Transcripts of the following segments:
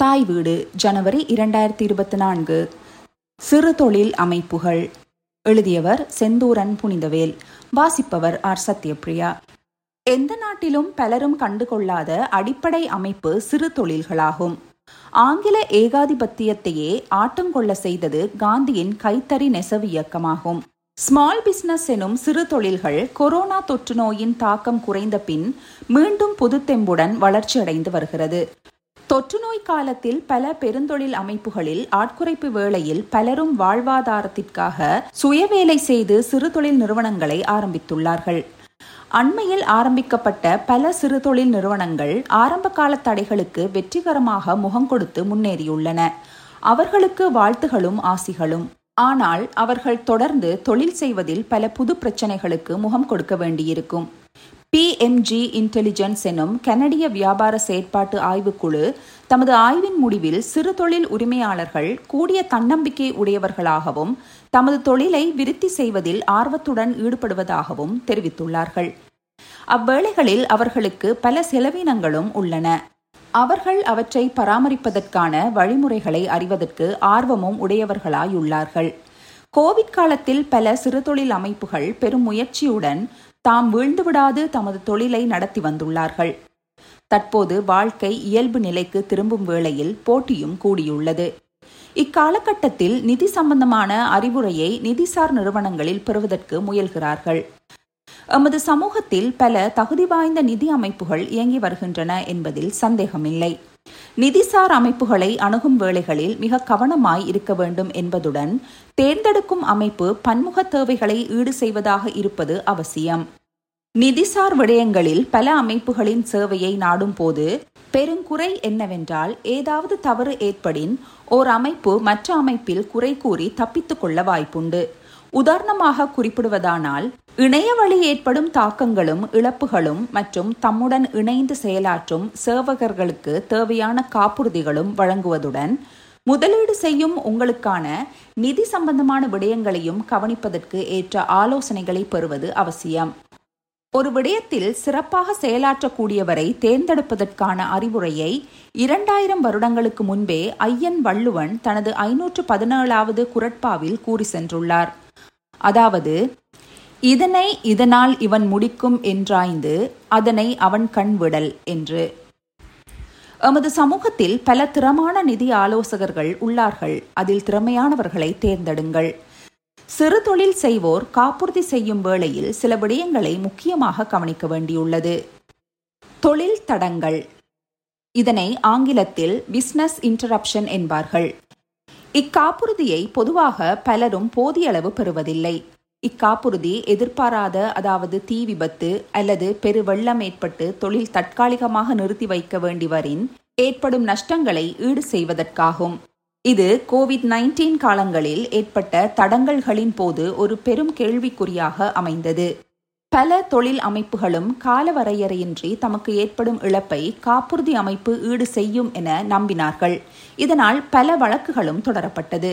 தாய் வீடு ஜனவரி இரண்டாயிரத்தி இருபத்தி நான்கு. சிறு தொழில் அமைப்புகள். எழுதியவர் செந்தூரன் புனிதவேல். வாசிப்பவர் ஆர் சத்யபிரியா எந்த நாட்டிலும் பலரும் கண்டுகொள்ளாத அடிப்படை அமைப்பு சிறு தொழில்களாகும். ஆங்கில ஏகாதிபத்தியத்தையே ஆட்டங்கொள்ள செய்தது காந்தியின் கைத்தறி நெசவு இயக்கமாகும். ஸ்மால் பிசினஸ் எனும் சிறு தொழில்கள் கொரோனா தொற்று நோயின் தாக்கம் குறைந்த பின் மீண்டும் புதுத்தெம்புடன் வளர்ச்சியடைந்து வருகிறது. தொற்று நோய் காலத்தில் பல பெருந்தொழில் அமைப்புகளில் ஆட்குறைப்பு வேளையில் பலரும் வாழ்வாதாரத்திற்காக சுயவேலை செய்து சிறு தொழில் நிறுவனங்களை ஆரம்பித்துள்ளார்கள். அண்மையில் ஆரம்பிக்கப்பட்ட பல சிறு தொழில் நிறுவனங்கள் ஆரம்ப கால தடைகளுக்கு வெற்றிகரமாக முகம் கொடுத்து முன்னேறியுள்ளன. அவர்களுக்கு வாழ்த்துகளும் ஆசிகளும். ஆனால் அவர்கள் தொடர்ந்து தொழில் செய்வதில் பல புது பிரச்சனைகளுக்கு முகம் கொடுக்க வேண்டியிருக்கும். பிஎம்ஜி இன்டெலிஜென்ஸ் எனும் கனடிய வியாபார செயற்பாட்டு ஆய்வுக்குழு தமது ஆய்வின் முடிவில் சிறு தொழில் உரிமையாளர்கள் கூடிய தன்னம்பிக்கை உடையவர்களாகவும் தமது தொழிலை விருத்தி செய்வதில் ஆர்வத்துடன் ஈடுபடுவதாகவும் தெரிவித்துள்ளார்கள். அவ்வேளைகளில் அவர்களுக்கு பல செலவினங்களும் உள்ளன. அவர்கள் அவற்றை பராமரிப்பதற்கான வழிமுறைகளை அறிவதற்கு ஆர்வமும் உடையவர்களாயுள்ளார்கள். கோவிட் காலத்தில் பல சிறுதொழில் அமைப்புகள் பெரும் முயற்சியுடன் தாம் வீழ்ந்துவிடாது தமது தொழிலை நடத்தி வந்துள்ளார்கள். தற்போது வாழ்க்கை இயல்பு நிலைக்கு திரும்பும் வேளையில் போட்டியும் கூடியுள்ளது. இக்காலகட்டத்தில் நிதி சம்பந்தமான அறிவுரையை நிதிசார் நிறுவனங்களில் பெறுவதற்கு முயல்கிறார்கள். எமது சமூகத்தில் பல தகுதி வாய்ந்த நிதி அமைப்புகள் இயங்கி வருகின்றன என்பதில் சந்தேகமில்லை. நிதிசார் அமைப்புகளை அணுகும் வேளைகளில் மிக கவனமாய் இருக்க வேண்டும் என்பதுடன் தேர்ந்தெடுக்கும் அமைப்பு பன்முக தேவைகளை ஈடு செய்வதாக இருப்பது அவசியம். நிதிசார் விடயங்களில் பல அமைப்புகளின் சேவையை நாடும் போது பெருங்குறை என்னவென்றால் ஏதாவது தவறு ஏற்படின் ஓர் அமைப்பு மற்ற அமைப்பில் குறை கூறி தப்பித்துக் கொள்ள வாய்ப்புண்டு. உதாரணமாக குறிப்பிடுவதானால் இணைய வழி ஏற்படும் தாக்கங்களும் இழப்புகளும் மற்றும் தம்முடன் இணைந்து செயலாற்றும் சேவகர்களுக்கு தேவையான காப்புறுதிகளும் வழங்குவதுடன் முதலீடு செய்யும் உங்களுக்கான நிதி சம்பந்தமான விடயங்களையும் கவனிப்பதற்கு ஏற்ற ஆலோசனைகளை பெறுவது அவசியம். ஒரு விடயத்தில் சிறப்பாக செயலாற்றக்கூடியவரை தேர்ந்தெடுப்பதற்கான அறிவுரையை இரண்டாயிரம் வருடங்களுக்கு முன்பே ஐயன் வள்ளுவன் தனது ஐநூற்று பதினேழாவது குரட்பாவில் கூறி சென்றுள்ளார். அதாவது இதனை இதனால் இவன் முடிக்கும் என்றாய்ந்து அதனை அவன் கண்விடல் என்று. எமது சமூகத்தில் பல திறமான நிதி ஆலோசகர்கள் உள்ளார்கள். அதில் திறமையானவர்களை தேர்ந்தெடுங்கள். சிறு தொழில் செய்வோர் காப்புறுதி செய்யும் வேளையில் சில விடயங்களை முக்கியமாக கவனிக்க வேண்டியுள்ளது. தொழில் தடங்கள். இதனை ஆங்கிலத்தில் பிஸ்னஸ் இன்டரப்ஷன் என்பார்கள். இக்காப்புறுதியை பொதுவாக பலரும் போதிய அளவு பெறுவதில்லை. இக்காப்புறுதி எதிர்பாராத அதாவது தீ விபத்து அல்லது பெரு வெள்ளம் ஏற்பட்டு தொழில் தற்காலிகமாக நிறுத்தி வைக்க வேண்டிவரின் ஏற்படும் நஷ்டங்களை ஈடு செய்வதற்காகும். இது கோவிட் நைன்டீன் காலங்களில் ஏற்பட்ட தடங்கல்களின் போது ஒரு பெரும் கேள்விக்குறியாக அமைந்தது. பல தொழில் அமைப்புகளும் காலவரையறையின்றி தமக்கு ஏற்படும் இழப்பை காப்புறுதி அமைப்பு ஈடு செய்யும் என நம்பினார்கள். இதனால் பல வழக்குகளும் தொடரப்பட்டது.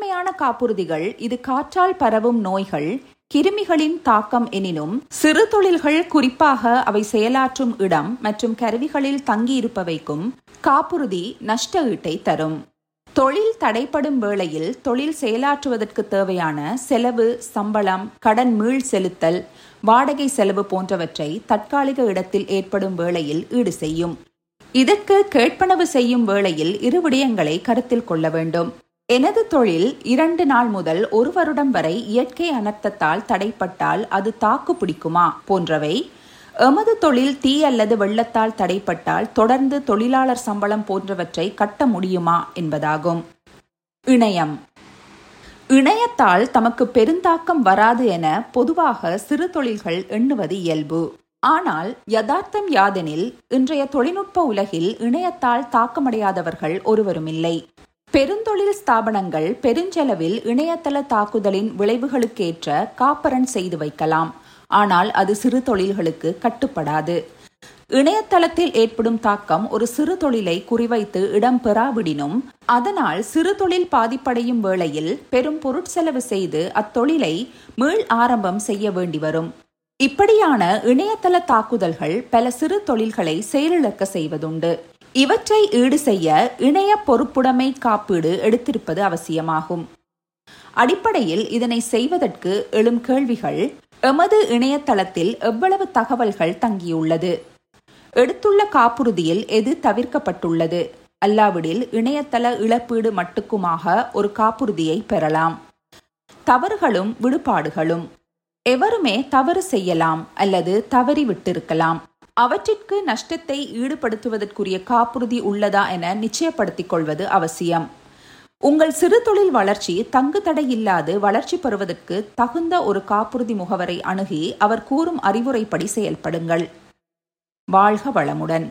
முதன்மையான காப்புறுதிகள் இது காற்றால் பரவும் நோய்கள் கிருமிகளின் தாக்கம் எனினும் சிறு தொழில்கள் குறிப்பாக அவை செயலாற்றும் இடம் மற்றும் கருவிகளில் தங்கியிருப்பவைக்கும் காப்புறுதி நஷ்ட ஈட்டை தரும். தொழில் தடைப்படும் வேளையில் தொழில் செயலாற்றுவதற்கு தேவையான செலவு சம்பளம் கடன் மீள் செலுத்தல் வாடகை செலவு போன்றவற்றை தற்காலிக இடத்தில் ஏற்படும் வேளையில் ஈடு செய்யும். இதற்கு கேட்பனவு செய்யும் வேளையில் இரு விடயங்களை கருத்தில் கொள்ள வேண்டும். எனது தொழில் இரண்டு நாள் முதல் ஒரு வருடம் வரை இயற்கை அனர்த்தத்தால் தடைப்பட்டால் அது தாக்கு பிடிக்குமா? போன்றவை. எமது தொழில் தீ அல்லது வெள்ளத்தால் தடைப்பட்டால் தொடர்ந்து தொழிலாளர் சம்பளம் போன்றவற்றை கட்ட முடியுமா? என்பதாகும். இணையம். இணையத்தால் தமக்கு பெருந்தாக்கம் வராது என பொதுவாக சிறு தொழில்கள் எண்ணுவது இயல்பு. ஆனால் யதார்த்தம் யாதெனில் இன்றைய தொழில்நுட்ப உலகில் இணையத்தால் தாக்கமடையாதவர்கள் ஒருவரும் இல்லை பெருந்தொழில் ஸ்தாபனங்கள் பெருஞ்செலவில் இணையதள தாக்குதலின் விளைவுகளுக்கேற்ற காப்பரன் செய்து வைக்கலாம். ஆனால் அது சிறு தொழில்களுக்கு கட்டுப்படாது. இணையதளத்தில் ஏற்படும் தாக்கம் ஒரு சிறு தொழிலை குறிவைத்து இடம்பெறாவிடினும் அதனால் சிறு தொழில் பாதிப்படையும் வேளையில் பெரும் பொருட்செலவு செய்து அத்தொழிலை மீள் ஆரம்பம் செய்ய வேண்டி வரும் இப்படியான இணையதள தாக்குதல்கள் பல சிறு தொழில்களை செயலிழக்க செய்வதுண்டு. இவற்றை ஈடு செய்ய இணைய பொறுப்புடைமை காப்பீடு எடுத்திருப்பது அவசியமாகும். அடிப்படையில் இதனை செய்வதற்கு எழும் கேள்விகள் எமது இணையதளத்தில் எவ்வளவு தகவல்கள் தங்கியுள்ளது? எடுத்துள்ள காப்புறுதியில் எது தவிர்க்கப்பட்டுள்ளது? அல்லாவிடில் இணையதள இழப்பீடு மட்டுக்குமாக ஒரு காப்புறுதியை பெறலாம். தவறுகளும் விடுபாடுகளும். எவருமே தவறு செய்யலாம் அல்லது தவறி விட்டிருக்கலாம் அவற்றிற்கு நஷ்டத்தை ஈடுபடுத்துவதற்குரிய காப்புறுதி உள்ளதா என நிச்சயப்படுத்திக் கொள்வது அவசியம். உங்கள் சிறு தொழில் வளர்ச்சி தங்கு தடை இல்லாது வளர்ச்சி பெறுவதற்கு தகுந்த ஒரு காப்புறுதி முகவரை அணுகி அவர் கூறும் அறிவுரைப்படி செயல்படுங்கள். வாழ்க வளமுடன்.